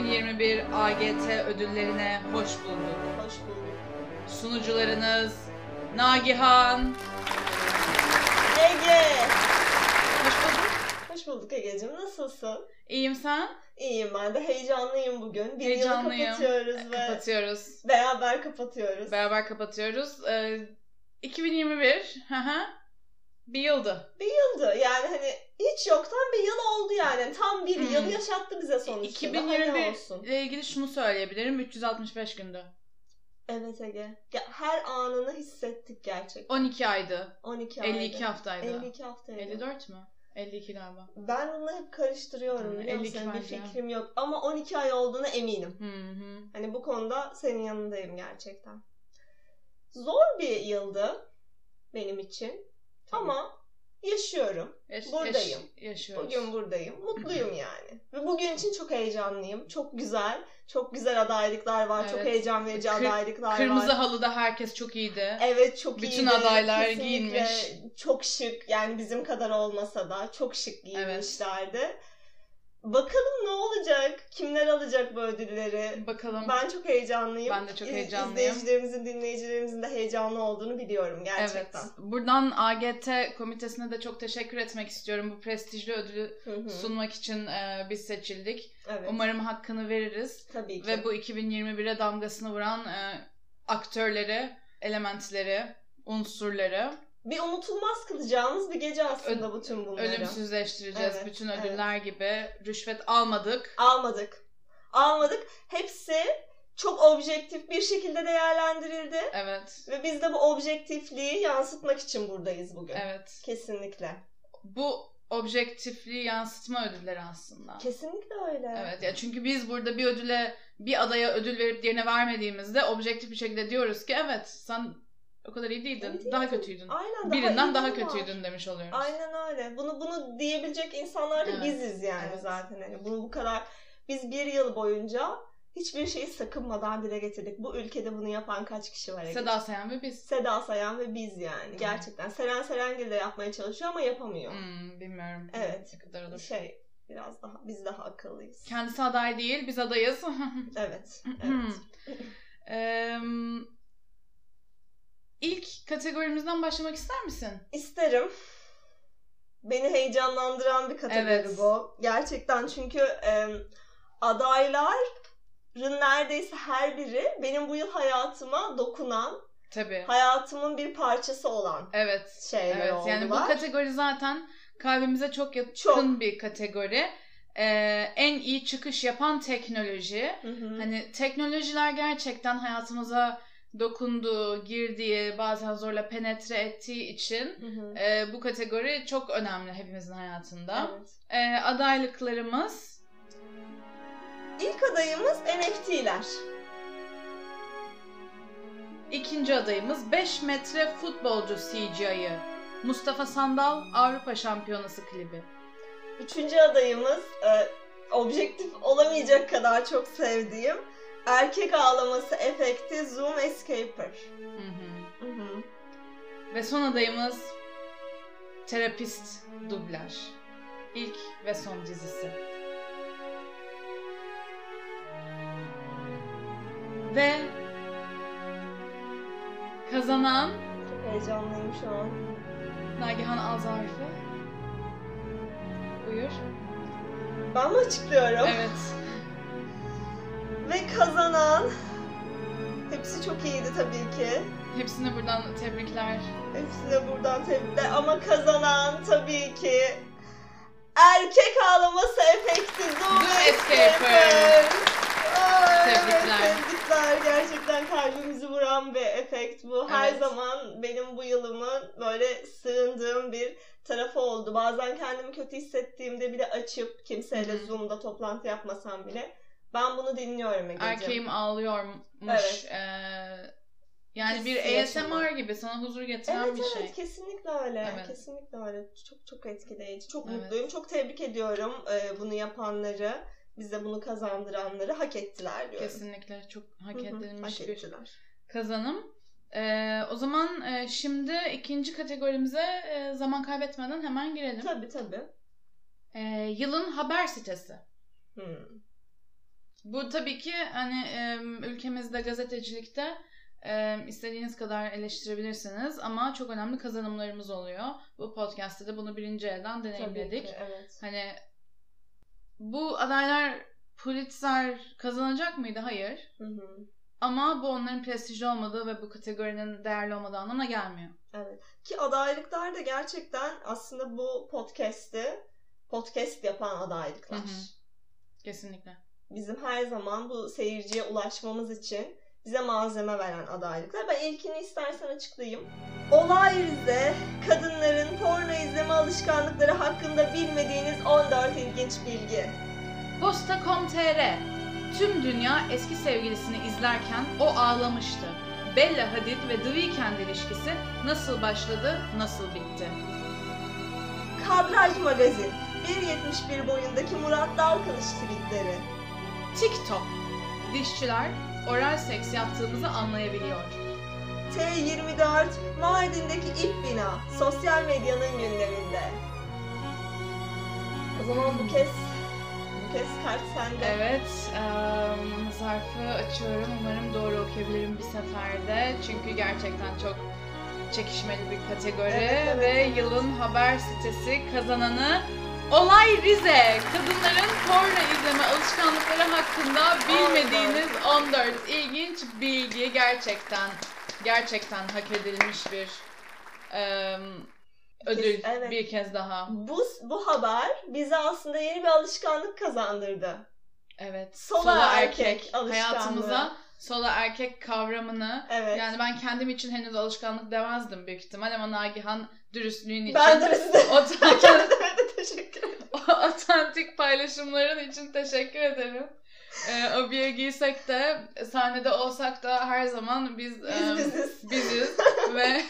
2021 AGT ödüllerine hoş bulduk. Hoş bulduk. Sunucularınız Nagihan. Ege. Hoş bulduk. Hoş bulduk Ege'cim. Nasılsın? İyiyim sen? İyiyim ben de. Heyecanlıyım bugün. Bir Heyecanlıyım. yılı kapatıyoruz ve Kapatıyoruz. beraber kapatıyoruz. Beraber kapatıyoruz. Ee, 2021. hı hı. bir yıldı. Bir yıldı. Yani hani hiç yoktan bir yıl oldu yani. Tam bir Hmm. yıl yaşattı bize sonuçta. Daha ne 2021 olsun. ile ilgili şunu söyleyebilirim. 365 gündü. Evet Ege. Her anını hissettik gerçekten. 12 aydı. 12 aydı. 52 haftaydı. 52 haftaydı. 54 mü? 52 galiba. Ben bunu hep karıştırıyorum Hmm, biliyor musun? 52 Yani bir fikrim yok. Ama 12 ay olduğuna eminim. Hı hı. Hani bu konuda senin yanındayım gerçekten. Zor bir yıldı benim için. Tabii. Ama yaşıyorum. Yaş- buradayım. yaş- yaşıyoruz. Bugün buradayım. Mutluyum yani. Ve bugün için çok heyecanlıyım. Çok güzel. Çok güzel adaylıklar var. Çok Evet. heyecan verici Kır- adaylıklar Kırmızı var. halıda herkes çok iyiydi. Evet çok Bütün iyiydi. adaylar Kesinlikle giyinmiş. Çok şık. Yani bizim kadar olmasa da çok şık giyinmişlerdi. Bakalım ne olacak? Kimler alacak bu ödülleri? Bakalım. Ben çok heyecanlıyım. Ben de çok heyecanlıyım. İzleyicilerimizin, dinleyicilerimizin de heyecanlı olduğunu biliyorum gerçekten. Evet. Buradan AGT komitesine de çok teşekkür etmek istiyorum. Bu prestijli ödülü Hı hı. sunmak için e, biz seçildik. Evet. Umarım hakkını veririz. Tabii ki. Ve bu 2021'e damgasını vuran e, aktörleri, elementleri, unsurları Bir unutulmaz kılacağımız bir gece aslında bütün bunları. ölümsüzleştireceğiz. Evet, Bütün evet. ödüller gibi rüşvet almadık. Almadık. Almadık. Hepsi çok objektif bir şekilde değerlendirildi. Evet. Ve biz de bu objektifliği yansıtmak için buradayız bugün. Evet. Kesinlikle. Bu objektifliği yansıtma ödülleri aslında. Kesinlikle öyle. Evet ya çünkü biz burada bir ödüle bir adaya ödül verip diğerine vermediğimizde objektif bir şekilde diyoruz ki evet sen o kadar iyi değildin. İyi. Daha kötüydün. Aynen. Birinden daha var. kötüydün demiş oluyoruz. Aynen öyle. Bunu bunu diyebilecek insanlar da Evet, biziz yani evet. zaten. Hani bunu bu kadar biz bir yıl boyunca hiçbir şeyi sakınmadan dile getirdik. Bu ülkede bunu yapan kaç kişi var? Seda Sayan ve biz. Seda Sayan ve biz yani. Gerçekten. Seren Serengil de yapmaya çalışıyor ama yapamıyor. Hmm, bilmiyorum. Evet. Ne kadar olur. Şey biraz daha biz daha akıllıyız. Kendisi aday değil, biz adayız. Evet. evet. İlk kategorimizden başlamak ister misin? İsterim. Beni heyecanlandıran bir kategori Evet. bu. Gerçekten çünkü e, adayların neredeyse her biri benim bu yıl hayatıma dokunan, Tabii. hayatımın bir parçası olan Evet. şeyler Evet. oldular. Yani bu kategori zaten kalbimize çok yakın Çok. bir kategori. Ee, en iyi çıkış yapan teknoloji. Hı hı. Hani teknolojiler gerçekten hayatımıza dokunduğu, girdiği, bazen zorla penetre ettiği için Hı hı. e, bu kategori çok önemli hepimizin hayatında. Evet. E, adaylıklarımız İlk adayımız NFT'ler. ikinci adayımız 5 metre futbolcu CGI'ı. Mustafa Sandal Avrupa Şampiyonası klibi. Üçüncü adayımız e, objektif olamayacak kadar çok sevdiğim erkek ağlaması efekti Zoom Escaper. Hı hı. Hı hı. Ve son adayımız Terapist Dublaj. İlk ve son dizisi. Ve kazanan Çok heyecanlıyım şu an. Nagihan Alzarfı. Buyur. Ben mi açıklıyorum? Evet. Ve kazanan hepsi çok iyiydi tabii ki. Hepsine buradan tebrikler. Hepsine buradan tebrikler ama kazanan tabii ki erkek ağlaması efekti Zoom Escaper. Evet, Tebrikler. tebrikler. Gerçekten kalbimizi vuran bir efekt bu. Her Evet. zaman benim bu yılımın böyle sığındığım bir tarafı oldu. Bazen kendimi kötü hissettiğimde bile açıp kimseyle. Zoom'da toplantı yapmasam bile ben bunu dinliyorum Ege'ciğim. Erkeğim ağlıyormuş. Evet. Ee, yani bir Hissi ASMR yaşamak. gibi sana huzur getiren Evet bir evet şey. kesinlikle öyle. Evet. Kesinlikle öyle. Çok çok etkileyici. Çok Evet. mutluyum. Çok tebrik ediyorum e, bunu yapanları. Bize bunu kazandıranları hak ettiler diyorum. Kesinlikle çok hak edilmiş hak bir ettiler. kazanım. Ee, o zaman e, şimdi ikinci kategorimize e, zaman kaybetmeden hemen girelim. Tabii tabii. Ee, yılın haber sitesi. Hmm. Bu tabii ki hani ülkemizde gazetecilikte e, istediğiniz kadar eleştirebilirsiniz ama çok önemli kazanımlarımız oluyor. Bu podcast'te de bunu birinci elden deneyimledik. Tabii ki, evet. Hani bu adaylar Pulitzer kazanacak mıydı? Hayır. Hı hı. Ama bu onların prestijli olmadığı ve bu kategorinin değerli olmadığı anlamına gelmiyor. Evet. Ki adaylıklar da gerçekten aslında bu podcast'i podcast yapan adaylıklar. Hı hı. Kesinlikle. Bizim her zaman bu seyirciye ulaşmamız için bize malzeme veren adaylıklar. Ben ilkini istersen açıklayayım. Olay Rize, kadınların porno izleme alışkanlıkları hakkında bilmediğiniz 14 ilginç bilgi. Posta.com.tr Tüm dünya eski sevgilisini izlerken o ağlamıştı. Bella Hadid ve The Weeknd ilişkisi nasıl başladı, nasıl bitti? Kadraj Magazin, 1.71 boyundaki Murat Dalkılıç tweetleri. TikTok Dişçiler oral seks yaptığımızı anlayabiliyor. T24, Mardin'deki ip bina, sosyal medyanın gündeminde. O zaman bu kez, bu kez kart sende. Evet, em, zarfı açıyorum. Umarım doğru okuyabilirim bir seferde. Çünkü gerçekten çok çekişmeli bir kategori Evet, evet, ve evet. yılın haber sitesi kazananı Olay Rize. Kadınların porno izleme alışkanlıkları hakkında bilmediğiniz 14 ilginç bilgi gerçekten gerçekten hak edilmiş bir em, ödül evet. bir kez daha. Bu, bu haber bize aslında yeni bir alışkanlık kazandırdı. Evet. Sola erkek alışkanlığı. hayatımıza sola erkek kavramını Evet. yani ben kendim için henüz alışkanlık demezdim büyük ihtimal ama Nagihan dürüstlüğün için ben de teşekkür ederim. otantik paylaşımların için teşekkür ederim. Ee, abiye giysek de sahnede olsak da her zaman biz Biz em, biziz. biziz ve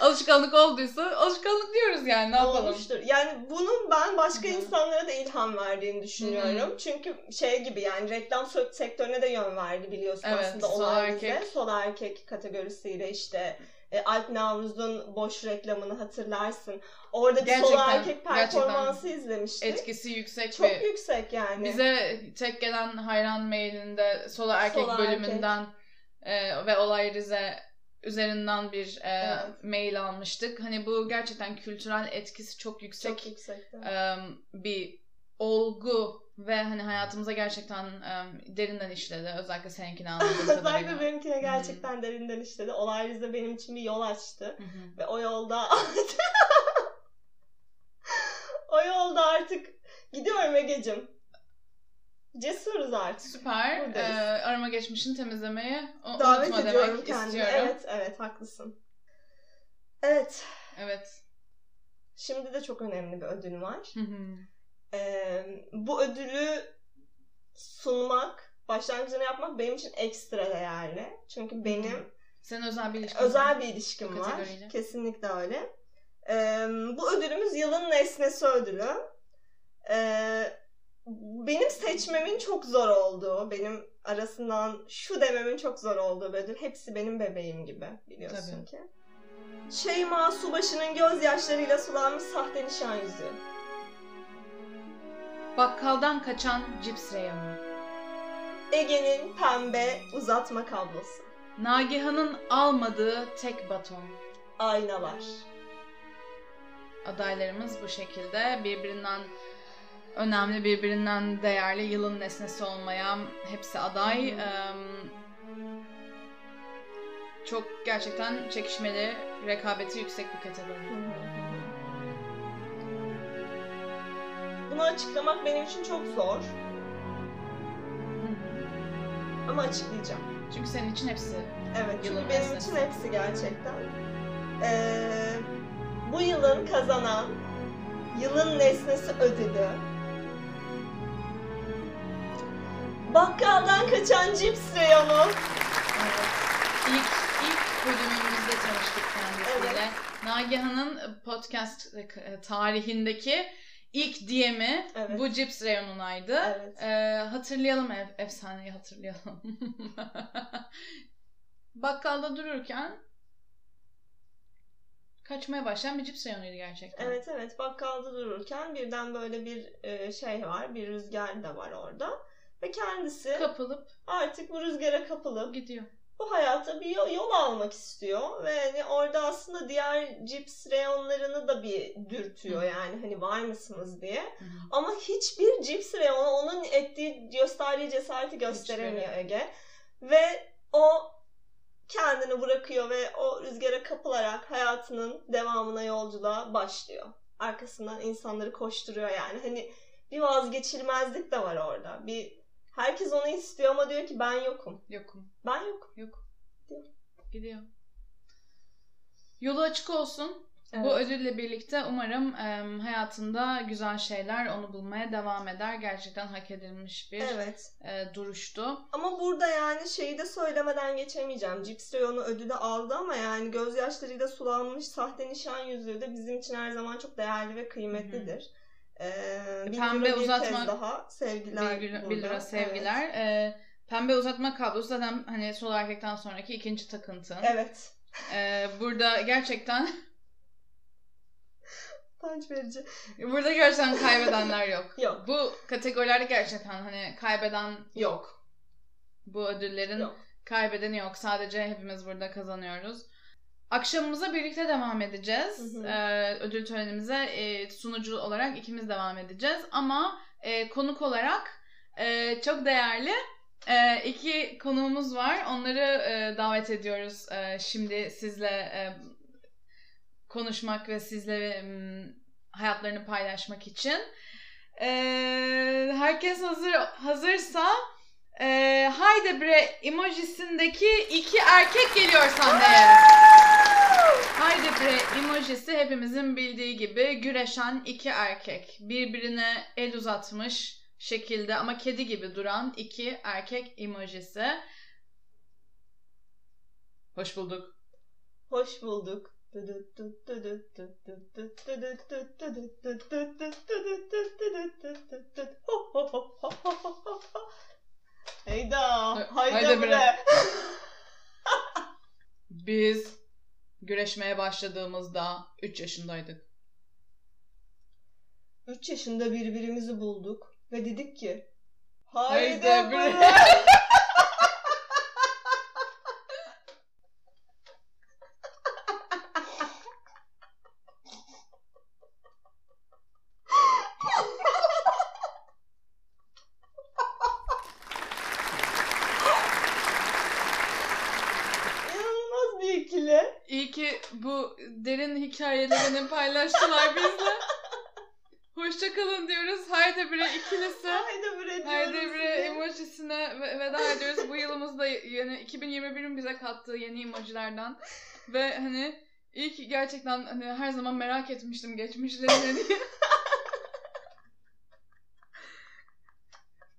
alışkanlık olduysa alışkanlık diyoruz yani ne yapalım. Olmuştur. Yani bunun ben başka Hı hı. insanlara da ilham verdiğini düşünüyorum. Çünkü şey gibi yani reklam sektörüne de yön verdi biliyorsun Evet, aslında olay bize. erkek. Sol erkek kategorisiyle işte e, Alp Navruz'un boş reklamını hatırlarsın. Orada bir sol Gerçekten, erkek performansı izlemiştik. Etkisi yüksek Çok bir yüksek yani. Bize tek gelen hayran mailinde Sola Erkek Sola bölümünden e, ve Olay Rize üzerinden bir e, Evet. mail almıştık. Hani bu gerçekten kültürel etkisi çok yüksek Çok yüksekti. e, bir olgu ve hani hayatımıza gerçekten e, derinden işledi. Özellikle seninkini anladığım Özellikle benimkine gerçekten derinden işledi. Olay bize benim için bir yol açtı. Hı hı. Ve o yolda o yolda artık gidiyorum Ege'cim. Cesuruz artık. Süper. Buradayız. E, arama geçmişini temizlemeye o- Davet unutma ediyorum demek kendimi. istiyorum. Evet, evet haklısın. Evet, Evet. şimdi de çok önemli bir ödül var. Hı hı. Ee, bu ödülü sunmak, başlangıcını yapmak benim için ekstra değerli. Çünkü benim Senin özel bir ilişkin özel bir ilişkim var. kategoriyle. Kesinlikle öyle. Ee, bu ödülümüz yılın nesnesi ödülü. Ee, benim seçmemin çok zor olduğu, benim arasından şu dememin çok zor olduğu bir ödül. Hepsi benim bebeğim gibi biliyorsun Tabii. ki. Şeyma Subaşı'nın gözyaşlarıyla sulanmış sahte nişan yüzüğü. Bakkaldan kaçan cips reyonu. Ege'nin pembe uzatma kablosu. Nagihan'ın almadığı tek baton. Aynalar. Adaylarımız bu şekilde birbirinden önemli, birbirinden değerli, yılın nesnesi olmayan hepsi aday. Hı hı. Em, çok gerçekten çekişmeli, rekabeti yüksek bir kategori. Bunu açıklamak benim için çok zor. Ama açıklayacağım. Çünkü senin için hepsi Evet çünkü Yılın benim nesnesi. için hepsi gerçekten. Ee, bu yılın kazanan yılın nesnesi ödülü Bakkaldan kaçan cips reyonu. Evet. İlk, ilk bölümümüzde tanıştık kendisiyle. Nagihan'ın podcast e, tarihindeki ilk DM'i Evet. bu cips reyonunaydı. Evet. Ee, hatırlayalım ef- efsaneyi hatırlayalım. Bakkalda dururken kaçmaya başlayan bir cips reyonuydu gerçekten. Evet evet bakkalda dururken birden böyle bir e, şey var. Bir rüzgar da var orada. Ve kendisi Kapılıp artık bu rüzgara kapılıp gidiyor. Bu hayata bir yol, almak istiyor. Ve hani orada aslında diğer cips reyonlarını da bir dürtüyor yani hani var mısınız diye. Hı. Ama hiçbir cips reyonu onun ettiği gösterdiği cesareti gösteremiyor. Ege. Ve o kendini bırakıyor ve o rüzgara kapılarak hayatının devamına yolculuğa başlıyor. Arkasından insanları koşturuyor yani. Hani bir vazgeçilmezlik de var orada. Bir herkes onu istiyor ama diyor ki ben yokum. Yokum. Ben yokum. Yok. Gidiyor. Gidiyor. Yolu açık olsun. Bu Evet. ödülle birlikte umarım em, hayatında güzel şeyler onu bulmaya devam eder. Gerçekten hak edilmiş bir Evet. e, duruştu. Ama burada yani şeyi de söylemeden geçemeyeceğim. Cips reyonu ödülü aldı ama yani gözyaşlarıyla sulanmış sahte nişan yüzüğü de bizim için her zaman çok değerli ve kıymetlidir. Ee, bir Pembe lira bir uzatma- kez daha sevgiler Bir, bir lira sevgiler. E, pembe uzatma kablosu zaten hani sol erkekten sonraki ikinci takıntın. Evet. E, burada gerçekten Utanç verici. burada gerçekten kaybedenler yok. Yok. Bu kategorilerde gerçekten hani kaybeden Yok. Bu ödüllerin Yok. kaybedeni yok. Sadece hepimiz burada kazanıyoruz. Akşamımıza birlikte devam edeceğiz. Hı hı. Ee, ödül törenimize e, sunucu olarak ikimiz devam edeceğiz. Ama e, konuk olarak e, çok değerli e, iki konuğumuz var. Onları e, davet ediyoruz e, şimdi sizle e, konuşmak ve sizle m, hayatlarını paylaşmak için. E, herkes hazır hazırsa e, haydi bre emojisindeki iki erkek geliyor sahneye. Haydi bre emojisi hepimizin bildiği gibi güreşen iki erkek. Birbirine el uzatmış şekilde ama kedi gibi duran iki erkek emojisi. Hoş bulduk. Hoş bulduk. Haydi bre. Biz güreşmeye başladığımızda 3 yaşındaydık. 3 yaşında birbirimizi bulduk ve dedik ki Haydi Haydi bre. bre. İnanılmaz bir ikili. İyi ki bu derin hikayelerini paylaştılar bizle. Hoşçakalın diyoruz. Haydi bre ikilisi. Haydi bre diyoruz. Haydi bre emojisine ve- veda ediyoruz. Bu yılımızda yani 2021'in bize kattığı yeni emojilerden. Ve hani iyi ki gerçekten hani her zaman merak etmiştim geçmişlerini diye.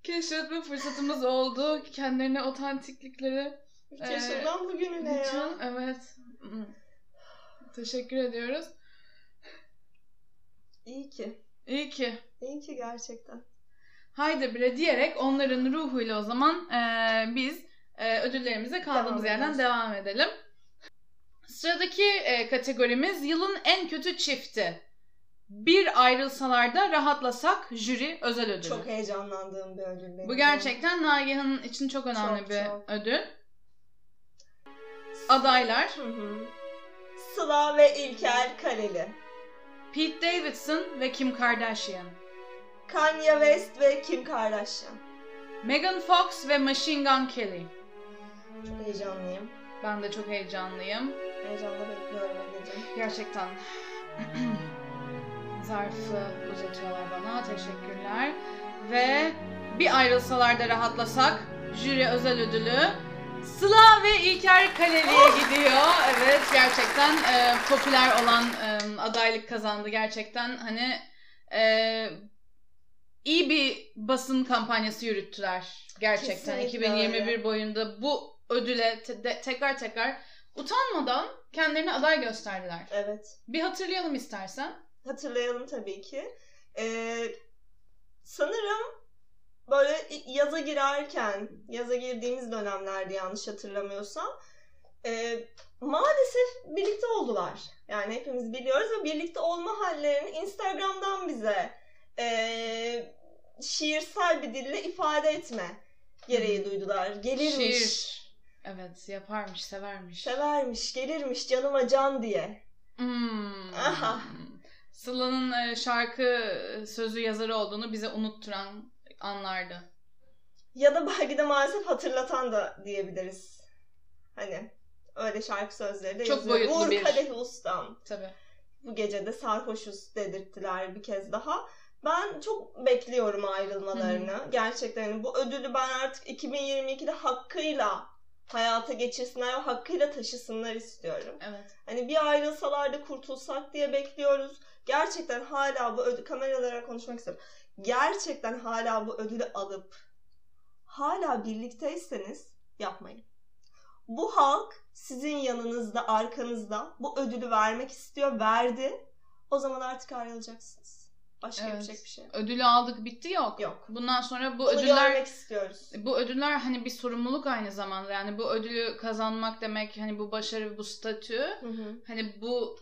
Keşfetme fırsatımız oldu. Kendilerine otantiklikleri. Üç Ee, bugününe ya. Evet. Teşekkür ediyoruz. İyi ki. İyi ki. İyi ki gerçekten. Haydi bre diyerek onların ruhuyla o zaman eee, biz eee, ödüllerimize kaldığımız Devam yerden devam edelim. Sıradaki eee, kategorimiz yılın en kötü çifti. Bir ayrılsalar da rahatlasak jüri özel ödülü. Çok heyecanlandığım bir ödül benim. Bu gerçekten Nagihan'ın için çok önemli Çok, bir çok. ödül. Adaylar Hı hı. Sıla ve İlker Kaleli. Pete Davidson ve Kim Kardashian. Kanye West ve Kim Kardashian. Megan Fox ve Machine Gun Kelly. Çok heyecanlıyım. Ben de çok heyecanlıyım. Heyecanla bekliyorum Ege'cim. Gerçekten zarfı uzatıyorlar bana. Teşekkürler. Ve bir ayrılsalar da rahatlasak jüri özel ödülü Sıla ve İlker Kaleli'ye gidiyor. Evet gerçekten e, popüler olan e, adaylık kazandı. Gerçekten hani e, iyi bir basın kampanyası yürüttüler. Gerçekten Kesinlikle 2021 öyle. boyunda bu ödüle te- de- tekrar tekrar utanmadan kendilerine aday gösterdiler. Evet. Bir hatırlayalım istersen. Hatırlayalım tabii ki. Ee, sanırım böyle yaza girerken, yaza girdiğimiz dönemlerde yanlış hatırlamıyorsam e, maalesef birlikte oldular. Yani hepimiz biliyoruz ve birlikte olma hallerini Instagram'dan bize e, şiirsel bir dille ifade etme gereği duydular. Gelirmiş. Şiir. Evet yaparmış, severmiş. Severmiş, gelirmiş canıma can diye. Hmm. Aha. Sıla'nın e, şarkı sözü yazarı olduğunu bize unutturan anlardı. Ya da belki de maalesef hatırlatan da diyebiliriz. Hani öyle şarkı sözleri de Çok yazıyor. boyutlu Uğur bir- Kadeh Ustam. Tabii. Bu gece de sarhoşuz dedirttiler bir kez daha. Ben çok bekliyorum ayrılmalarını. Gerçekten hani bu ödülü ben artık 2022'de hakkıyla hayata geçirsinler ve hakkıyla taşısınlar istiyorum. Evet. Hani bir ayrılsalar da kurtulsak diye bekliyoruz. Gerçekten hala bu ödül kameralara konuşmak istiyorum. Gerçekten hala bu ödülü alıp hala birlikteyseniz yapmayın. Bu halk sizin yanınızda, arkanızda bu ödülü vermek istiyor, verdi. O zaman artık ayrılacaksınız. Başka Evet. yapacak bir şey. Ödülü aldık bitti yok. Yok. Bundan sonra bu Bunu ödüller görmek istiyoruz. bu ödüller hani bir sorumluluk aynı zamanda. Yani bu ödülü kazanmak demek hani bu başarı, bu statü Hı hı. hani bu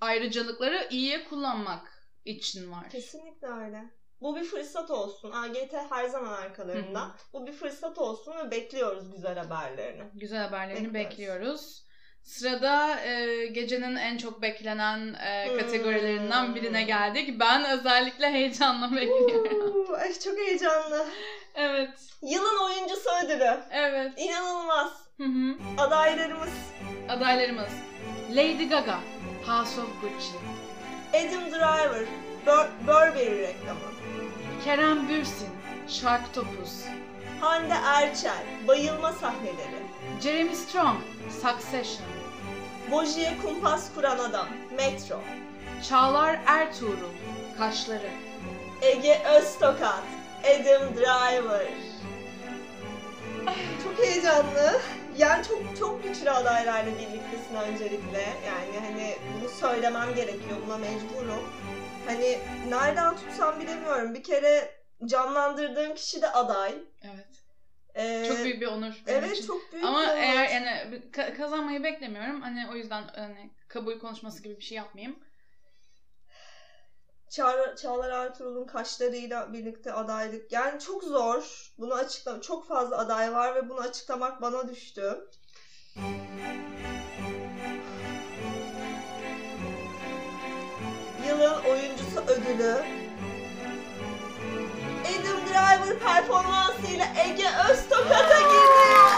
ayrıcalıkları iyiye kullanmak için var. Kesinlikle öyle. Bu bir fırsat olsun. AGT her zaman arkalarında. Hı hı. Bu bir fırsat olsun ve bekliyoruz güzel haberlerini. Güzel haberlerini Bekliyoruz. bekliyoruz. Sırada e, gecenin en çok beklenen e, Hmm. kategorilerinden birine geldik. Ben özellikle heyecanla bekliyorum. Uuu, Ay çok heyecanlı. evet. Yılın oyuncusu ödülü. Evet. İnanılmaz. Hı hı. Adaylarımız Adaylarımız Lady Gaga, House of Gucci, Adam Driver, Bur- Burberry reklamı. Kerem Bürsin, Sharktopus, Hande Erçel, bayılma sahneleri. Jeremy Strong, Succession, Boji'ye kumpas kuran adam, Metro. Çağlar Ertuğrul, Kaşları, Ege Öztokat, Adam Driver. Çok heyecanlı. Yani çok çok güçlü adaylarla birliktesin öncelikle. Yani hani bunu söylemem gerekiyor. Buna mecburum. Hani nereden tutsam bilemiyorum. Bir kere canlandırdığım kişi de aday. Evet. Ee, Çok büyük bir onur Evet için. çok büyük Ama bir onur. eğer yani ka- kazanmayı beklemiyorum. Hani o yüzden hani kabul konuşması gibi bir şey yapmayayım. Çağlar, Çağlar Ertuğrul'un kaşlarıyla birlikte adaylık. Yani çok zor. Bunu açıklam çok fazla aday var ve bunu açıklamak bana düştü. Yılın oyuncusu ödülü. Adam Driver performansıyla Ege Öztokat'a gidiyor.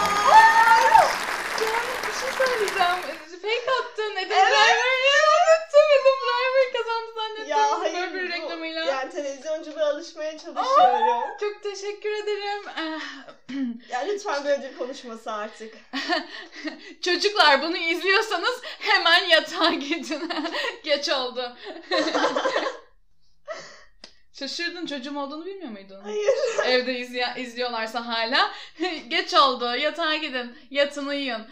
bir şey söyleyeceğim. Fake attın. Adam Evet. Driver ya. Unuttum. Adam Driver kazandı zannettim. Ya hayır Böyle bir bu- reklamıyla. Yani televizyonculuğa alışmaya çalışıyorum. Çok teşekkür ederim. Ah, Yani lütfen bir ödül konuşması artık. Çocuklar bunu izliyorsanız hemen yatağa gidin. Geç oldu. Şaşırdın çocuğum olduğunu bilmiyor muydun? Hayır. Evde izle- izliyorlarsa hala. Geç oldu. Yatağa gidin. Yatın uyuyun.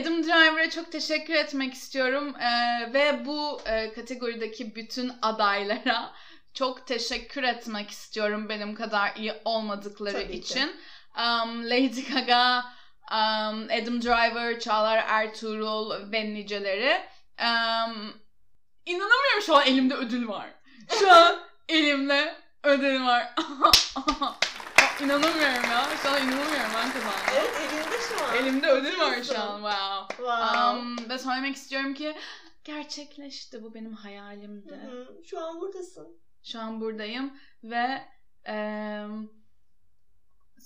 Adam Driver'a çok teşekkür etmek istiyorum. Ee, ve bu e, kategorideki bütün adaylara çok teşekkür etmek istiyorum benim kadar iyi olmadıkları Tabii ki. Em, Lady Gaga, em, Adam Driver, Çağlar Ertuğrul ve niceleri. Em, inanamıyorum şu an elimde ödül var. Şu an elimde ödül var. inanamıyorum ya. Şu an inanamıyorum ben kazandım. Evet elinde şu an. Elimde ödül var şu an. Wow. Wow. Um, ve söylemek istiyorum ki gerçekleşti. Bu benim hayalimdi. Hı hı, Şu an buradasın. Şu an buradayım ve em,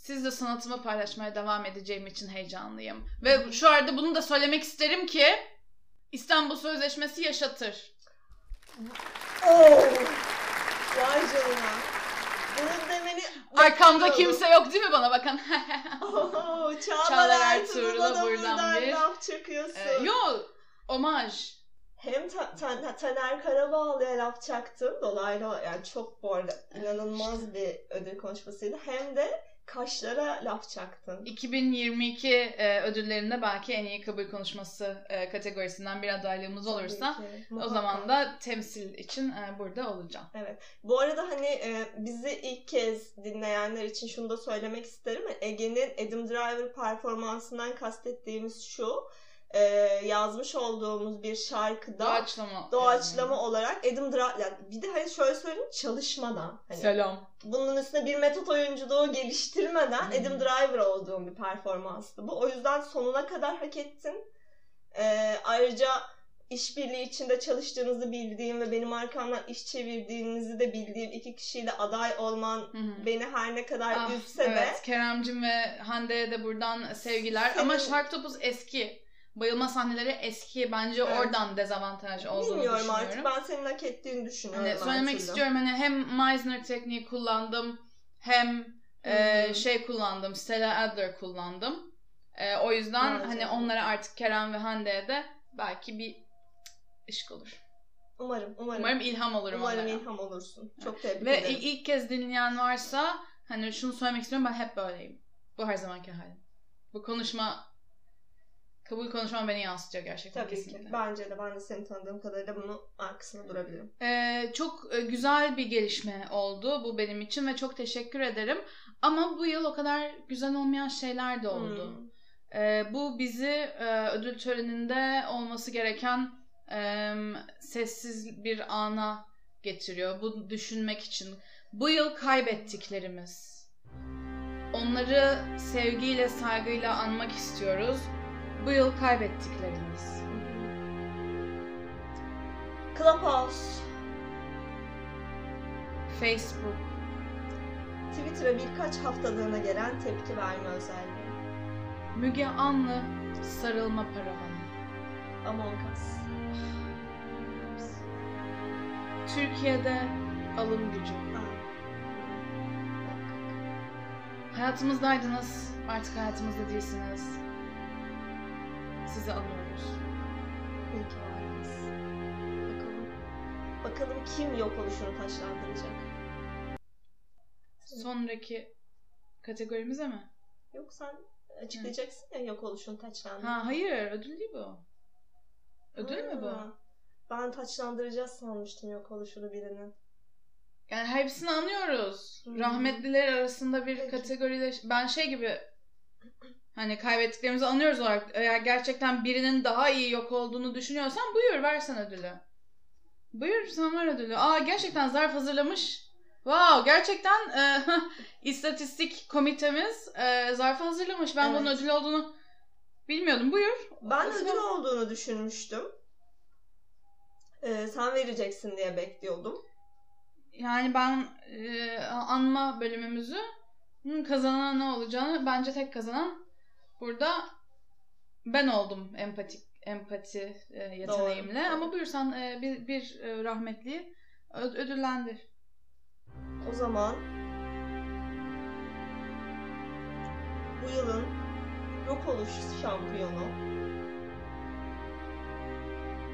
sizle sanatımı paylaşmaya devam edeceğim için heyecanlıyım. Ve şu arada bunu da söylemek isterim ki İstanbul Sözleşmesi yaşatır. Oo. Vay canına. Bunu demeni Arkamda kimse yok değil mi bana bakan? Oo, Çağlar, Çağlar Ertuğrul'a da buradan buradan bir- laf çakıyorsun. Ee, Yo, omaj. Hem ta- ta- Taner Karabağlı'ya laf çaktım. Dolaylı yani çok bu arada inanılmaz bir ödül konuşmasıydı. Hem de kaşlara laf çaktın. 2022 e, ödüllerinde belki en iyi kabul konuşması e, kategorisinden bir adaylığımız olursa ki, o zaman da temsil için e, burada olacağım. Bu arada hani e, bizi ilk kez dinleyenler için şunu da söylemek isterim. Ege'nin Adam Driver performansından kastettiğimiz şu. E, yazmış olduğumuz bir şarkıda Doğaçlama. doğaçlama olarak Adam Driver yani bir de hani şöyle söyleyeyim çalışmadan hani Selam. bunun üstüne bir metot oyunculuğu geliştirmeden Hmm. Adam Driver olduğum bir performanstı bu. O yüzden sonuna kadar hak ettin. Ee, ayrıca işbirliği içinde çalıştığınızı bildiğim ve benim arkamdan iş çevirdiğinizi de bildiğim iki kişiyle aday olman Hı hı. beni her ne kadar Ah, üzse de evet, Keremcim ve Hande'ye de buradan sevgiler. Senin- Ama Shark Topuz eski. Bayılma sahneleri eski. Bence Evet. oradan dezavantaj olduğunu bilmiyorum düşünüyorum. artık ben senin hak ettiğini düşünüyorum. Hani söylemek türlü. istiyorum hani hem Meisner tekniği kullandım hem e, Hmm. şey kullandım. Stella Adler kullandım. E, o yüzden Bence hani onlara artık Kerem ve Hande'ye de belki bir ışık olur. Umarım, umarım. Umarım ilham olurum Umarım onlara. ilham olursun. Çok tebrik Ve ederim. i- ilk kez dinleyen varsa hani şunu söylemek istiyorum ben hep böyleyim. Bu her zamanki halim. Bu konuşma kabul konuşmam beni yansıtıyor gerçekten Tabii kesinlikle. ki. Bence de ben de seni tanıdığım kadarıyla bunun arkasında durabilirim. Ee, çok e, güzel bir gelişme oldu bu benim için ve çok teşekkür ederim. Ama bu yıl o kadar güzel olmayan şeyler de oldu. Hmm. Ee, bu bizi e, ödül töreninde olması gereken e, sessiz bir ana getiriyor. Bu düşünmek için. Bu yıl kaybettiklerimiz. Onları sevgiyle, saygıyla anmak istiyoruz. Bu yıl kaybettiklerimiz. Clubhouse, Facebook, Twitter'a birkaç haftalığına gelen tepki verme özelliği. Müge Anlı, sarılma paravanı. Among Us. Türkiye'de alım gücü. Ha. Hayatımızdaydınız, artık hayatımızda değilsiniz. Sizi alıyoruz. İyi ki vardınız. Bakalım. Bakalım kim yok oluşunu taşlandıracak. Sonraki kategorimize mi? Yok sen açıklayacaksın ya yok oluşunu taçlandıracak. Ha hayır, ödül değil bu. Ödül mü bu? Ben taçlandıracağız sanmıştım yok oluşunu birinin. Yani hepsini anıyoruz. Hmm. Rahmetliler arasında bir Peki. ben şey gibi hani kaybettiklerimizi anıyoruz olarak eğer gerçekten birinin daha iyi yok olduğunu düşünüyorsan buyur versen ödülü. Buyur sen ver ödülü. Aa gerçekten zarf hazırlamış. Wow gerçekten e, istatistik komitemiz e, zarfı hazırlamış. Ben bunun Evet. ödül olduğunu bilmiyordum. Buyur. Ben O ödül zaman- olduğunu düşünmüştüm. Ee, sen vereceksin diye bekliyordum. Yani ben e, anma bölümümüzü bunun kazanan ne olacağını bence tek kazanan burada ben oldum empatik empati e, yeteneğimle. Doğru. Ama buyursan e, bir, bir e, rahmetli ödüllendir. O zaman bu yılın yok oluş şampiyonu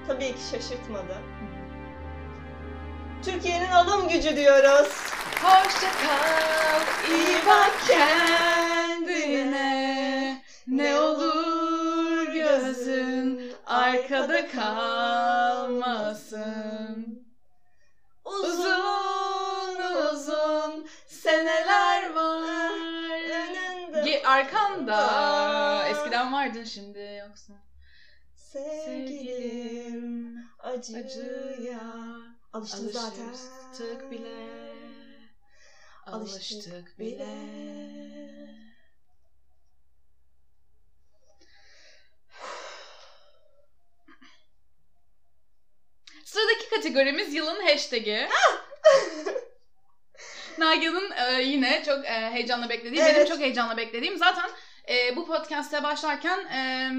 tabii ki şaşırtmadı. Türkiye'nin alım gücü diyoruz. Hoşça kal, iyi bak kendine. Ne olur gözün arkada kalmasın. Uzun uzun seneler var. önünde. Ge- arkanda. Eskiden vardın şimdi yoksa. Sevgilim acıya. acıya Alıştım zaten. alıştık bile. Alıştık bile. Sıradaki kategorimiz yılın hashtag'i. Nagihan'ın e, yine çok e, heyecanla beklediği, benim Evet. çok heyecanla beklediğim. Zaten e, bu podcast'e başlarken e,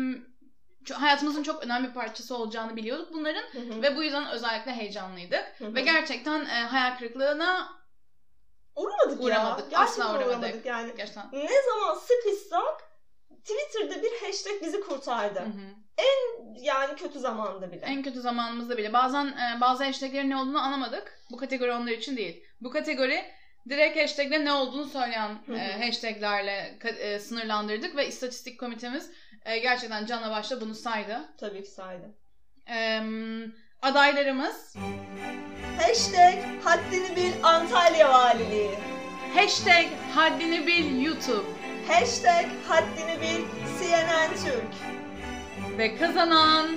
ço- hayatımızın çok önemli bir parçası olacağını biliyorduk bunların. Ve bu yüzden özellikle heyecanlıydık. Ve gerçekten e, hayal kırıklığına uğramadık ya. Uğramadık, Gerçekten asla uğramadık. uğramadık yani. gerçekten... Ne zaman sıkışsak Twitter'da bir hashtag bizi kurtardı. Hı hı. Yani kötü zamanda bile. En kötü zamanımızda bile. Bazen e, bazı hashtaglerin ne olduğunu anlamadık. Bu kategori onlar için değil. Bu kategori direkt hashtag'le ne olduğunu söyleyen e, hashtag'lerle e, sınırlandırdık ve istatistik komitemiz e, gerçekten canla başla bunu saydı. Tabii ki saydı. E, adaylarımız Hashtag haddini bil Antalya Valiliği. hashtag haddini bil YouTube Hashtag haddini bil CNN Türk. Ve kazanan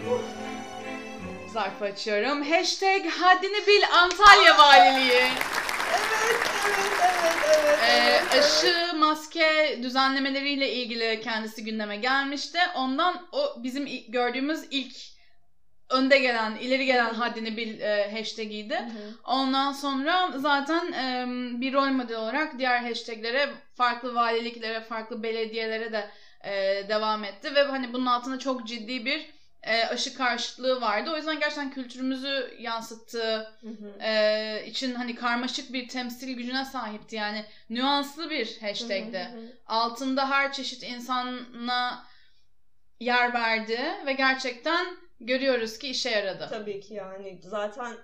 zarfı açıyorum. Hashtag haddini bil Antalya Valiliği. Evet, evet, evet, evet. Ee, evet, aşı, maske düzenlemeleriyle ilgili kendisi gündeme gelmişti. Ondan o bizim gördüğümüz ilk önde gelen, ileri gelen haddini bil e, hashtagiydi. Hı hı. Ondan sonra zaten e, bir rol model olarak diğer hashtaglere, farklı valiliklere, farklı belediyelere de e, devam etti ve hani bunun altında çok ciddi bir e, aşı karşıtlığı vardı. O yüzden gerçekten kültürümüzü yansıttığı Hı hı. e, için hani karmaşık bir temsil gücüne sahipti. Yani nüanslı bir hashtag'di. Hı hı. Altında her çeşit insana yer verdi ve gerçekten görüyoruz ki işe yaradı. Tabii ki yani zaten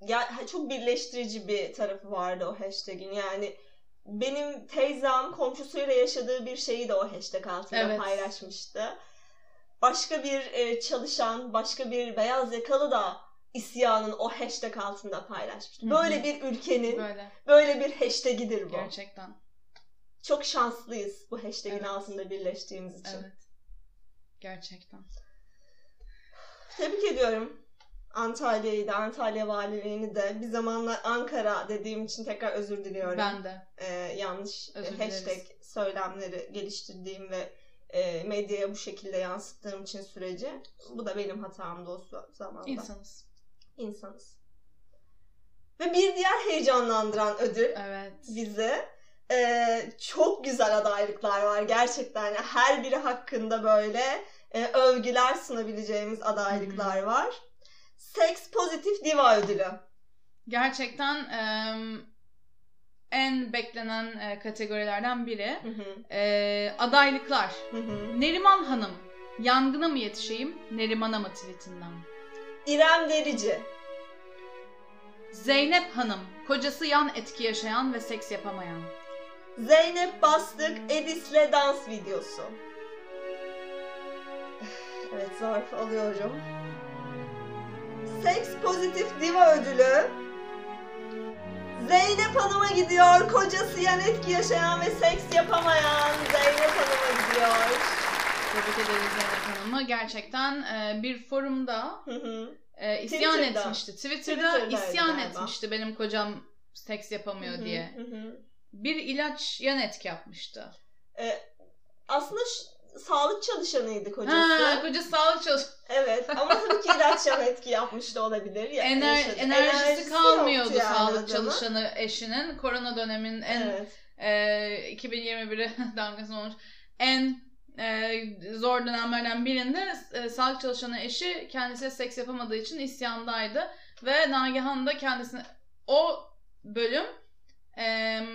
ya çok birleştirici bir tarafı vardı o hashtag'in. Yani benim teyzem komşusuyla yaşadığı bir şeyi de o hashtag altında Evet. paylaşmıştı. Başka bir e, çalışan, başka bir beyaz yakalı da isyanın o hashtag altında paylaşmıştı. Böyle bir ülkenin Böyle böyle bir hashtag'idir bu. gerçekten. Çok şanslıyız bu hashtag'in Evet. altında birleştiğimiz için. Evet. Gerçekten. Tebrik ediyorum. Antalya'yı da, Antalya Valiliğini de. Bir zamanlar Ankara dediğim için tekrar özür diliyorum. Ben de. Ee, yanlış e, Özür hashtag dileriz. söylemleri geliştirdiğim ve e, medyaya bu şekilde yansıttığım için süreci. Bu da benim hatamdı o zamanda. İnsanız. İnsanız. Ve bir diğer heyecanlandıran ödül Evet. bizi. Ee, çok güzel adaylıklar var gerçekten. Yani her biri hakkında böyle e, övgüler sunabileceğimiz adaylıklar var. Sex Pozitif Diva Ödülü. Gerçekten em, en beklenen e, kategorilerden biri. Hı hı, E, adaylıklar. hı hı. Neriman Hanım. Yangına mı yetişeyim? Neriman'a mı tweetinden? İrem Derici. Zeynep Hanım. Kocası yan etki yaşayan ve seks yapamayan. Zeynep Bastık Edis'le dans videosu. Evet zarf alıyorum. Sex Pozitif Diva Ödülü. Zeynep Hanım'a gidiyor. Kocası yan etki yaşayan ve seks yapamayan Zeynep Hanım'a gidiyor. Tebrik ederiz Zeynep Hanım'ı. Gerçekten e, bir forumda Hı hı. e, isyan Twitter'da. etmişti. Twitter'da Twitter'daydı isyan galiba. etmişti benim kocam seks yapamıyor Hı hı, diye. hı hı. Bir ilaç yan etki yapmıştı. Aslında ş- sağlık çalışanıydı kocası. Ha, kocası sağlık çalış Evet ama tabii ki ilaç yan etki yapmış da olabilir. Ya, Ener, yaşadı. enerjisi, kalmıyordu yani sağlık adamın. çalışanı eşinin. Korona döneminin en Evet. e, 2021'e damgası olmuş en e, zor dönemlerden birinde e, sağlık çalışanı eşi kendisiyle seks yapamadığı için isyandaydı ve Nagihan da kendisine o bölüm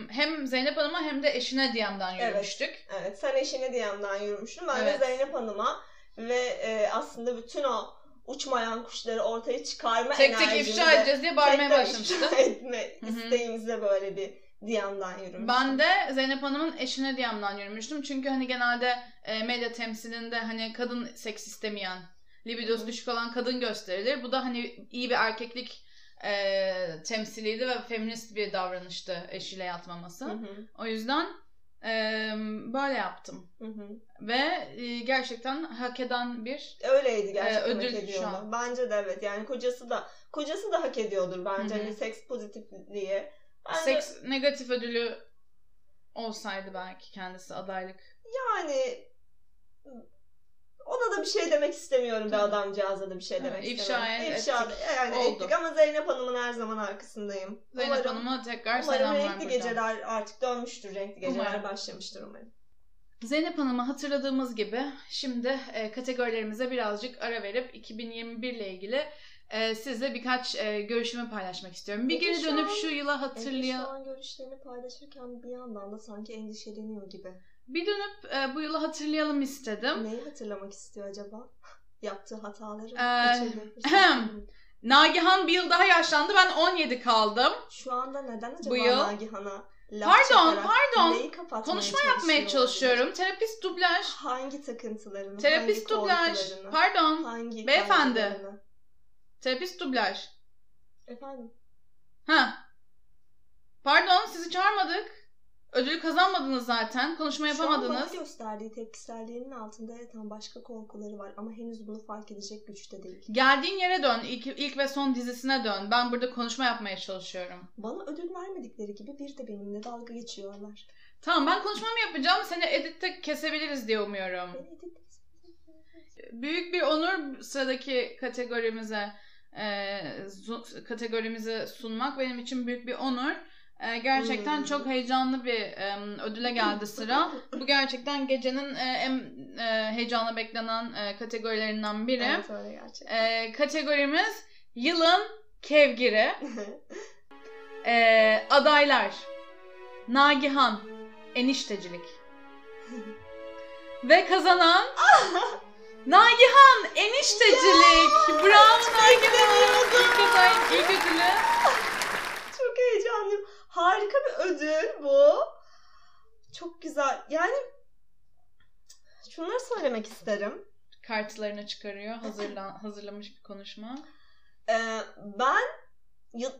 hem Zeynep Hanım'a hem de eşine DM'den Evet. yürümüştük. Evet sen eşine DM'den yürümüştün. Ben Evet. de Zeynep Hanım'a ve e, aslında bütün o uçmayan kuşları ortaya çıkarma Tek tek ifşa edeceğiz diye bağırmaya tek tek etme isteğimizle böyle bir DM'den yürümüştüm. Ben de Zeynep Hanım'ın eşine DM'den yürümüştüm. Çünkü hani genelde e, medya temsilinde hani kadın seks istemeyen, libidosu düşük olan kadın gösterilir. Bu da hani iyi bir erkeklik e, temsiliydi ve feminist bir davranıştı eşiyle yatmaması. Hı hı, O yüzden e, böyle yaptım. hı hı. Ve e, gerçekten hak eden bir Öyleydi gerçekten Ee, ödül hak şu an. Bence de evet yani kocası da kocası da hak ediyordur bence Hı hı. hani seks pozitifliği. Bence seks negatif ödülü olsaydı belki kendisi adaylık. yani ona da bir şey demek istemiyorum bir Tabii. adamcağıza da bir şey demek ifşa istemiyorum. ettik. İfşa yani Oldu. ettik ama Zeynep Hanım'ın her zaman arkasındayım. Zeynep umarım, Hanım'a tekrar umarım selamlar renkli buradan. geceler artık dönmüştür. Renkli geceler Umarım. başlamıştır umarım. Zeynep Hanım'ı hatırladığımız gibi şimdi e, kategorilerimize birazcık ara verip 2021 ile ilgili e, sizle birkaç e, görüşümü paylaşmak istiyorum. Bir Peki geri şu dönüp an- şu yıla Ege şu hatırlayalım. an görüşlerini paylaşırken bir yandan da sanki endişeleniyor gibi. Bir dönüp e, bu yılı hatırlayalım istedim. Neyi hatırlamak istiyor acaba? Yaptığı hataları. Ee. Nagihan bir yıl daha yaşlandı. Ben 17 kaldım. Şu anda neden acaba Bu yıl- Nagihan'a laf Pardon, pardon. Konuşma yapmaya çalışıyor çalışıyorum. Terapist dublaj. Hangi takıntılarını, Terapist hangi dublaj. Pardon. hangi Beyefendi. Terapist dublaj. Efendim? Ha. Pardon sizi çağırmadık. Ödül kazanmadınız zaten. Konuşma Şu an bana yapamadınız. gösterdiği tepkiselliğinin altında yatan başka korkuları var ama henüz bunu fark edecek güçte değil. Geldiğin yere dön. İlk, ilk ve son dizisine dön. Ben burada konuşma yapmaya çalışıyorum. Bana ödül vermedikleri gibi bir de benimle dalga geçiyorlar. Tamam ben konuşmamı yapacağım. Seni editte kesebiliriz diye umuyorum. Beni Büyük bir onur sıradaki kategorimize e, kategorimizi sunmak benim için büyük bir onur. E, gerçekten Hmm. çok heyecanlı bir e, ödüle geldi sıra. Bu gerçekten gecenin e, en e, heyecanla beklenen e, kategorilerinden biri. Evet öyle gerçekten. E, kategorimiz yılın kevgiri. E, adaylar Nagihan Eniştecilik Ve kazanan Nagihan Eniştecilik Bravo Nagihan İlk aday, ilk ödülü. Harika bir ödül bu. Çok güzel. Yani şunları söylemek isterim. Kartlarını çıkarıyor hazırlan, hazırlamış bir konuşma Ee, ben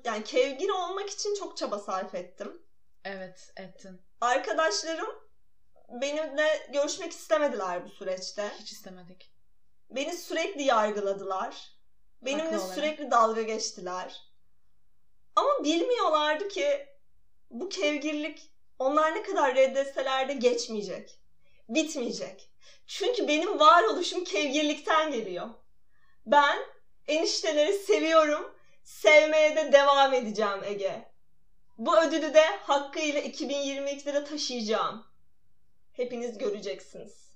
yani kevgir olmak için çok çaba sarf ettim. Evet ettin Arkadaşlarım benimle görüşmek istemediler bu süreçte. Hiç istemedik Beni sürekli yargıladılar. Benimle Haklı olarak. sürekli dalga geçtiler. Ama bilmiyorlardı ki bu kevgirlik onlar ne kadar reddetseler de geçmeyecek. Bitmeyecek. Çünkü benim varoluşum kevgirlikten geliyor. Ben enişteleri seviyorum. Sevmeye de devam edeceğim Ege. Bu ödülü de hakkıyla 2022'de de taşıyacağım. Hepiniz göreceksiniz.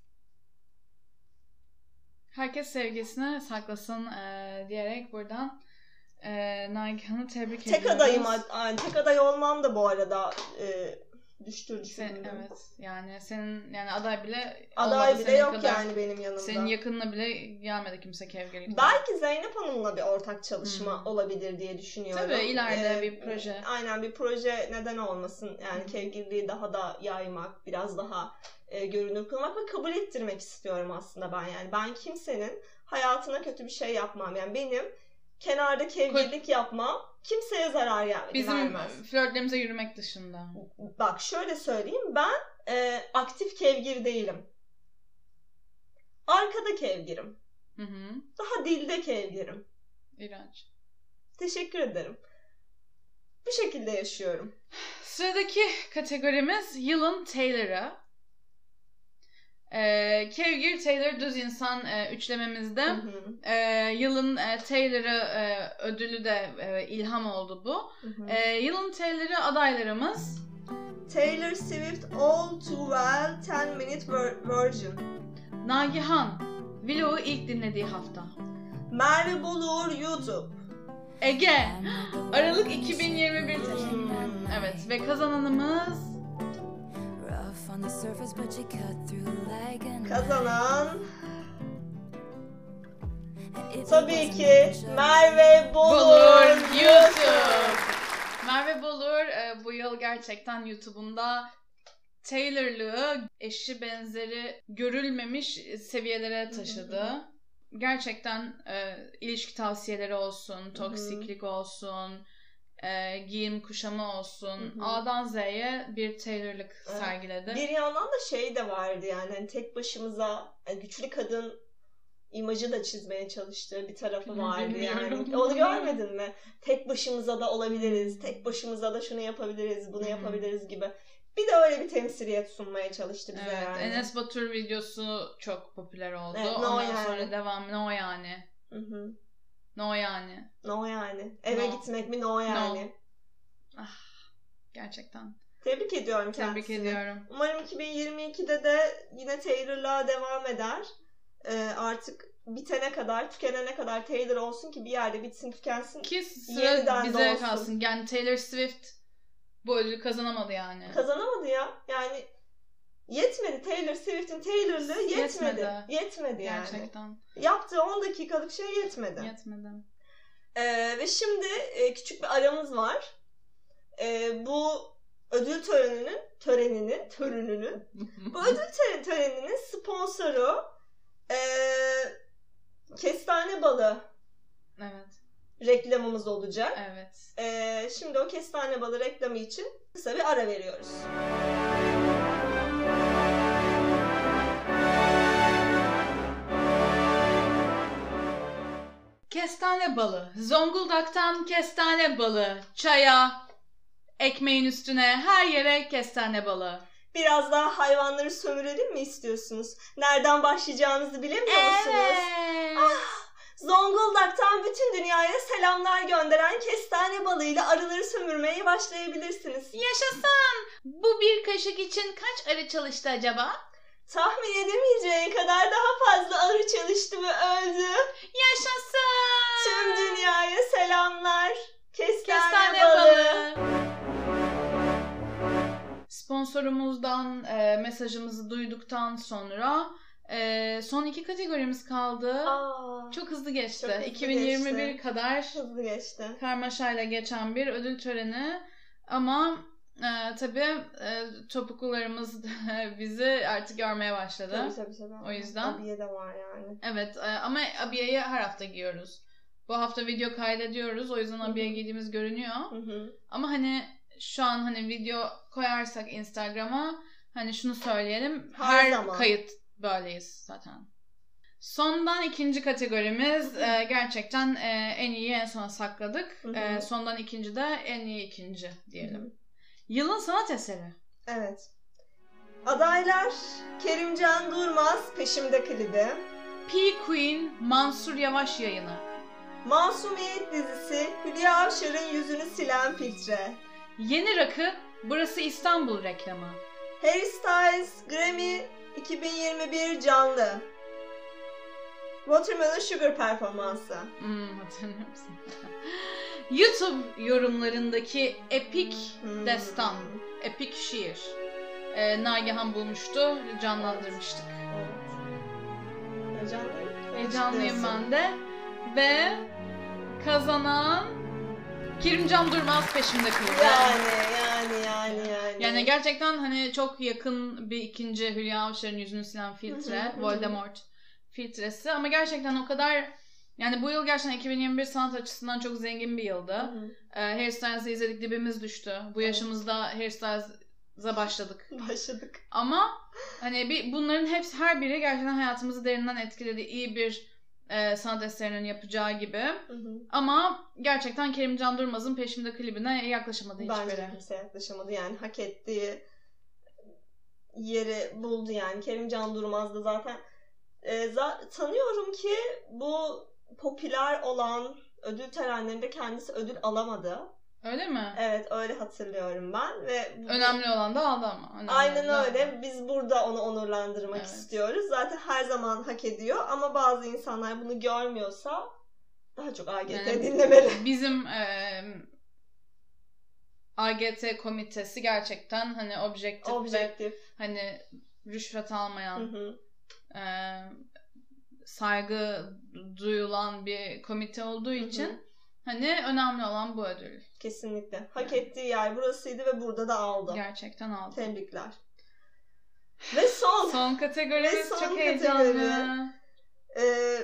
Herkes sevgisini saklasın e, diyerek buradan e, Nagihan'ı tebrik Tek ediyoruz. adayım, yani tek aday olmam da bu arada e, Sen, düşündüm. evet yani senin yani aday bile Aday bile yok kadar. yani benim yanımda. Senin yakınına bile gelmedi kimse kevgirlikte. Belki Zeynep Hanım'la bir ortak çalışma Hmm. olabilir diye düşünüyorum. Tabii, ileride Ee, bir proje. Aynen bir proje neden olmasın. Yani kevgirliği daha da yaymak, biraz daha e, görünür kılmak ve kabul ettirmek istiyorum aslında ben yani. Ben kimsenin hayatına kötü bir şey yapmam. Yani benim kenarda kevgirlik yapmam kimseye zarar yer- Bizim vermez. flörtlerimize yürümek dışında. Bak şöyle söyleyeyim ben e, aktif kevgir değilim. Arkada kevgirim. Hı hı. Daha dilde kevgirim. İğrenç. Teşekkür ederim. Bu şekilde yaşıyorum. Sıradaki kategorimiz yılın Taylor'ı. Ee, Kevgir Taylor düz insan e, üçlememizde. Hı hı, Ee, yılın e, Taylor'ı e, ödülü de e, ilham oldu bu. hı hı. Ee, yılın Taylor'ı adaylarımız Taylor Swift All Too Well 10 Minute Ver- Version. Nagihan vlogu ilk dinlediği hafta. Merve Bolur YouTube. Ege Aralık 2021 Hmm. Evet ve kazananımız Kazanan tabii ki Merve Bolur, Bolur YouTube. YouTube. Merve Bolur e, bu yıl gerçekten YouTube'unda Taylor'lığı eşi benzeri görülmemiş seviyelere taşıdı. Gerçekten e, ilişki tavsiyeleri olsun, toksiklik olsun, e, giyim kuşamı olsun. Hı hı. A'dan Z'ye bir Taylor'lık Evet. sergiledi. Bir yandan da şey de vardı yani hani tek başımıza yani güçlü kadın imajı da çizmeye çalıştığı bir tarafı vardı yani. Onu görmedin mi? Tek başımıza da olabiliriz, tek başımıza da şunu yapabiliriz, bunu yapabiliriz gibi. Bir de öyle bir temsiliyet sunmaya çalıştı bize Evet, yani. Enes Batur videosu çok popüler oldu. Evet, no Ondan yani. sonra devam no yani. Hı hı. No yani. No yani. Eve No. gitmek mi no yani. Ah, gerçekten. Tebrik ediyorum Tebrik kendisini. ediyorum. Umarım 2022'de de yine Taylor'la devam eder. Ee, artık bitene kadar, tükenene kadar Taylor olsun ki bir yerde bitsin, tükensin. Ki sıra Yeniden bize doğsun. kalsın. Yani Taylor Swift bu ödülü kazanamadı yani. Kazanamadı ya. Yani yetmedi. Taylor Swift'in Taylor'lığı yetmedi. Yetmedi, Yetmedi. yani. Gerçekten Yaptığı 10 dakikalık şey yetmedi. yetmedi. Ee, ve şimdi e, küçük bir aramız var. Ee, bu ödül töreninin töreninin törününün bu ödül töre- töreninin sponsoru e, kestane balı Evet. reklamımız olacak. Evet. Ee, şimdi o kestane balı reklamı için kısa bir ara veriyoruz. Kestane balı. Zonguldak'tan kestane balı. Çaya, ekmeğin üstüne her yere kestane balı. Biraz daha hayvanları sömürelim mi istiyorsunuz? Nereden başlayacağınızı bilemiyor musunuz? Evet. Zonguldak'tan bütün dünyaya selamlar gönderen kestane balığıyla arıları sömürmeye başlayabilirsiniz. Yaşasın. Bu bir kaşık için kaç arı çalıştı acaba? Tahmin edemeyeceğin kadar daha fazla arı çalıştı ve öldü. Yaşasın. Tüm dünyaya selamlar. Kestane, Kestane balığı. balı. Sponsorumuzdan e, mesajımızı duyduktan sonra e, son iki kategorimiz kaldı. Aa, Çok hızlı geçti. Çok hızlı 2021 geçti. kadar hızlı geçti. karmaşayla geçen bir ödül töreni ama e, tabii e, topuklularımız bizi artık görmeye başladı. Tabii tabii tabii. O yüzden- Abiye de var yani. Evet e, ama abiyeyi her hafta giyiyoruz. Bu hafta video kaydediyoruz o yüzden abiye giydiğimiz görünüyor. Hı hı. Ama hani şu an hani video koyarsak Instagram'a hani şunu söyleyelim. Her Her, zaman. kayıt böyleyiz zaten. Sondan ikinci kategorimiz e, gerçekten e, en iyi en sona sakladık. Hı hı. E, sondan ikinci de en iyi ikinci diyelim. Hı hı. Yılın sanat eseri. Evet. Adaylar Kerimcan Durmaz Peşimde klibi. P Queen Mansur Yavaş yayını. Masumiyet dizisi Hülya Avşar'ın yüzünü silen filtre. Yeni rakı Burası İstanbul reklamı. Harry Styles Grammy 2021 canlı. Watermelon Sugar performansı. Hmm, hatırlıyor musun? YouTube yorumlarındaki epik Hmm. destan, epik şiir. Ee, Nagihan bulmuştu, canlandırmıştık. Heyecanlıyım. Heyecanlıyım ben de. Ve kazanan Kerimcan Durmaz peşimde klibi. Yani yani yani yani. Yani gerçekten hani çok yakın bir ikinci Hülya Avşar'ın yüzünü silen filtre. Voldemort filtresi ama gerçekten o kadar yani bu yıl gerçekten 2021 sanat açısından çok zengin bir yıldı. Hı hı. Ee, Harry Styles'ı izledik dibimiz düştü. Bu yaşımızda Harry Styles'a başladık. Başladık. Ama hani bir bunların hepsi her biri gerçekten hayatımızı derinden etkiledi. İyi bir e, sanat eserinin yapacağı gibi. Hı hı. Ama gerçekten Kerimcan Durmaz'ın peşimde klibine yaklaşamadı Bence de hiçbiri. kimse yaklaşamadı. Yani hak ettiği yeri buldu yani. Kerimcan Durmaz da zaten. Ee, za- tanıyorum ki bu popüler olan ödül törenlerinde kendisi ödül alamadı. Öyle mi? Evet öyle hatırlıyorum ben ve Önemli olan da aldı ama. Önemli Aynen da öyle. aldı. Biz burada onu onurlandırmak Evet. istiyoruz. Zaten her zaman hak ediyor ama bazı insanlar bunu görmüyorsa daha çok AGT Yani dinlemeli. Bizim e, AGT komitesi gerçekten hani objektif, ve Objektif. hani rüşvet Hı almayan hı. e, saygı duyulan bir komite olduğu için hani önemli olan bu ödül. Kesinlikle. Hak Yani. ettiği yer burasıydı ve burada da aldı. Gerçekten aldı. Tebrikler. Ve son. Son kategorimiz Ve son çok kategori. heyecanlı. Ee,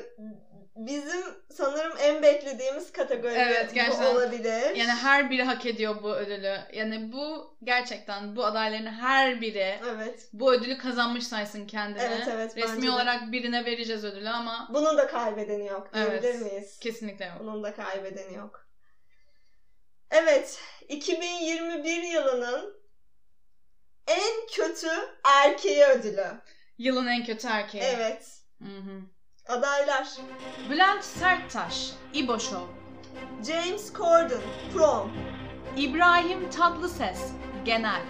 bizim sanırım en beklediğimiz kategori Evet, bu gerçekten. olabilir. Yani her biri hak ediyor bu ödülü. Yani bu gerçekten bu adayların her biri Evet. bu ödülü kazanmış saysın kendine. Evet, evet, Resmi de. olarak birine vereceğiz ödülü ama Bunun da kaybedeni yok diyebilir Evet. miyiz? kesinlikle yok. Bunun da kaybedeni yok. Evet, 2021 yılının en kötü erkeği ödülü. Yılın en kötü erkeği. Evet. Hı hı. Adaylar Bülent Serttaş, İbo Show. James Corden, Prom, İbrahim Tatlıses, Genel.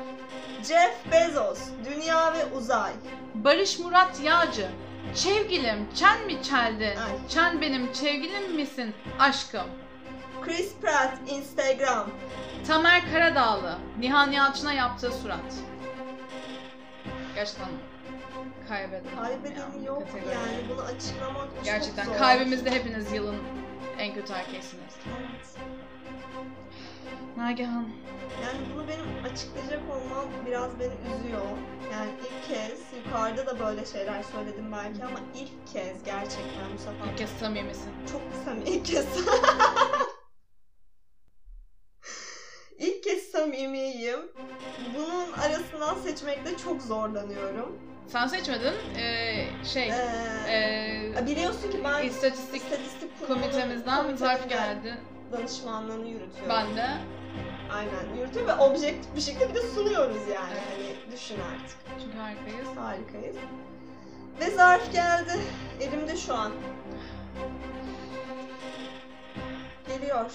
Jeff Bezos, Dünya ve Uzay, Barış Murat Yağcı, Çevgilim, çen mi çeldin? Ay. Çen benim çevgilim misin aşkım? Chris Pratt, Instagram, Tamer Karadağlı, Nihan Yalçın'a yaptığı surat. Gerçekten kaybeden. kaybedeni yok kategori. yani bunu açıklamak çok Gerçekten zor. kalbimizde hepiniz yılın en kötü erkeksiniz. Evet. Nagihan. Yani bunu benim açıklayacak olmam biraz beni üzüyor. Yani ilk kez yukarıda da böyle şeyler söyledim belki ama ilk kez gerçekten bu sefer İlk kez samimisin. çok samimi ilk kez. ilk kez samimiyim. Bunun arasından seçmekte çok zorlanıyorum. Sen seçmedin. Ee, şey, Ee, ee, biliyorsun ki ben istatistik istatistik komitemizden zarf komitede geldi. danışmanlığını yürütüyorum. Ben de. Aynen yürütüyor ve objektif bir şekilde bir de sunuyoruz yani. Hani düşün artık. Çünkü harikayız. Harikayız. Ve zarf geldi. Elimde şu an. Geliyor.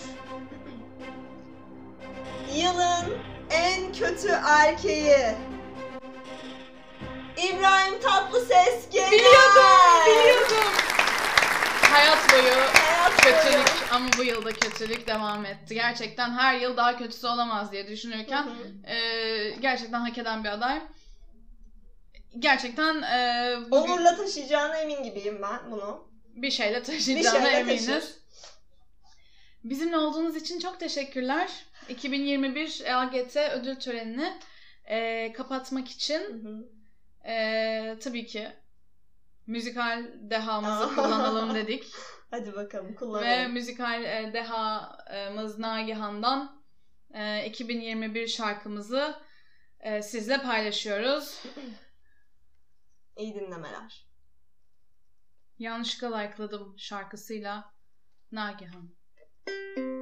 Yılın en kötü erkeği. İbrahim Tatlıses geliyor. Biliyordum, biliyordum. Hayat boyu Hayat kötülük boyu. ama bu yılda kötülük devam etti. Gerçekten her yıl daha kötüsü olamaz diye Hı düşünürken hı. e, gerçekten hak eden bir aday. Gerçekten e, bugün Onurla taşıyacağına emin gibiyim ben bunu. bir şeyle Bir taşıyacağına şeyle eminiz. taşır. Bizimle olduğunuz için çok teşekkürler. 2021 AGT ödül törenini e, kapatmak için Hı hı. E, tabii ki müzikal dehamızı kullanalım dedik. Hadi bakalım Ve kullanalım. müzikal e, dehamız Nagihan'dan e, 2021 şarkımızı e, sizle paylaşıyoruz. İyi dinlemeler. Yanlışlıkla like'ladım şarkısıyla Nagihan. Her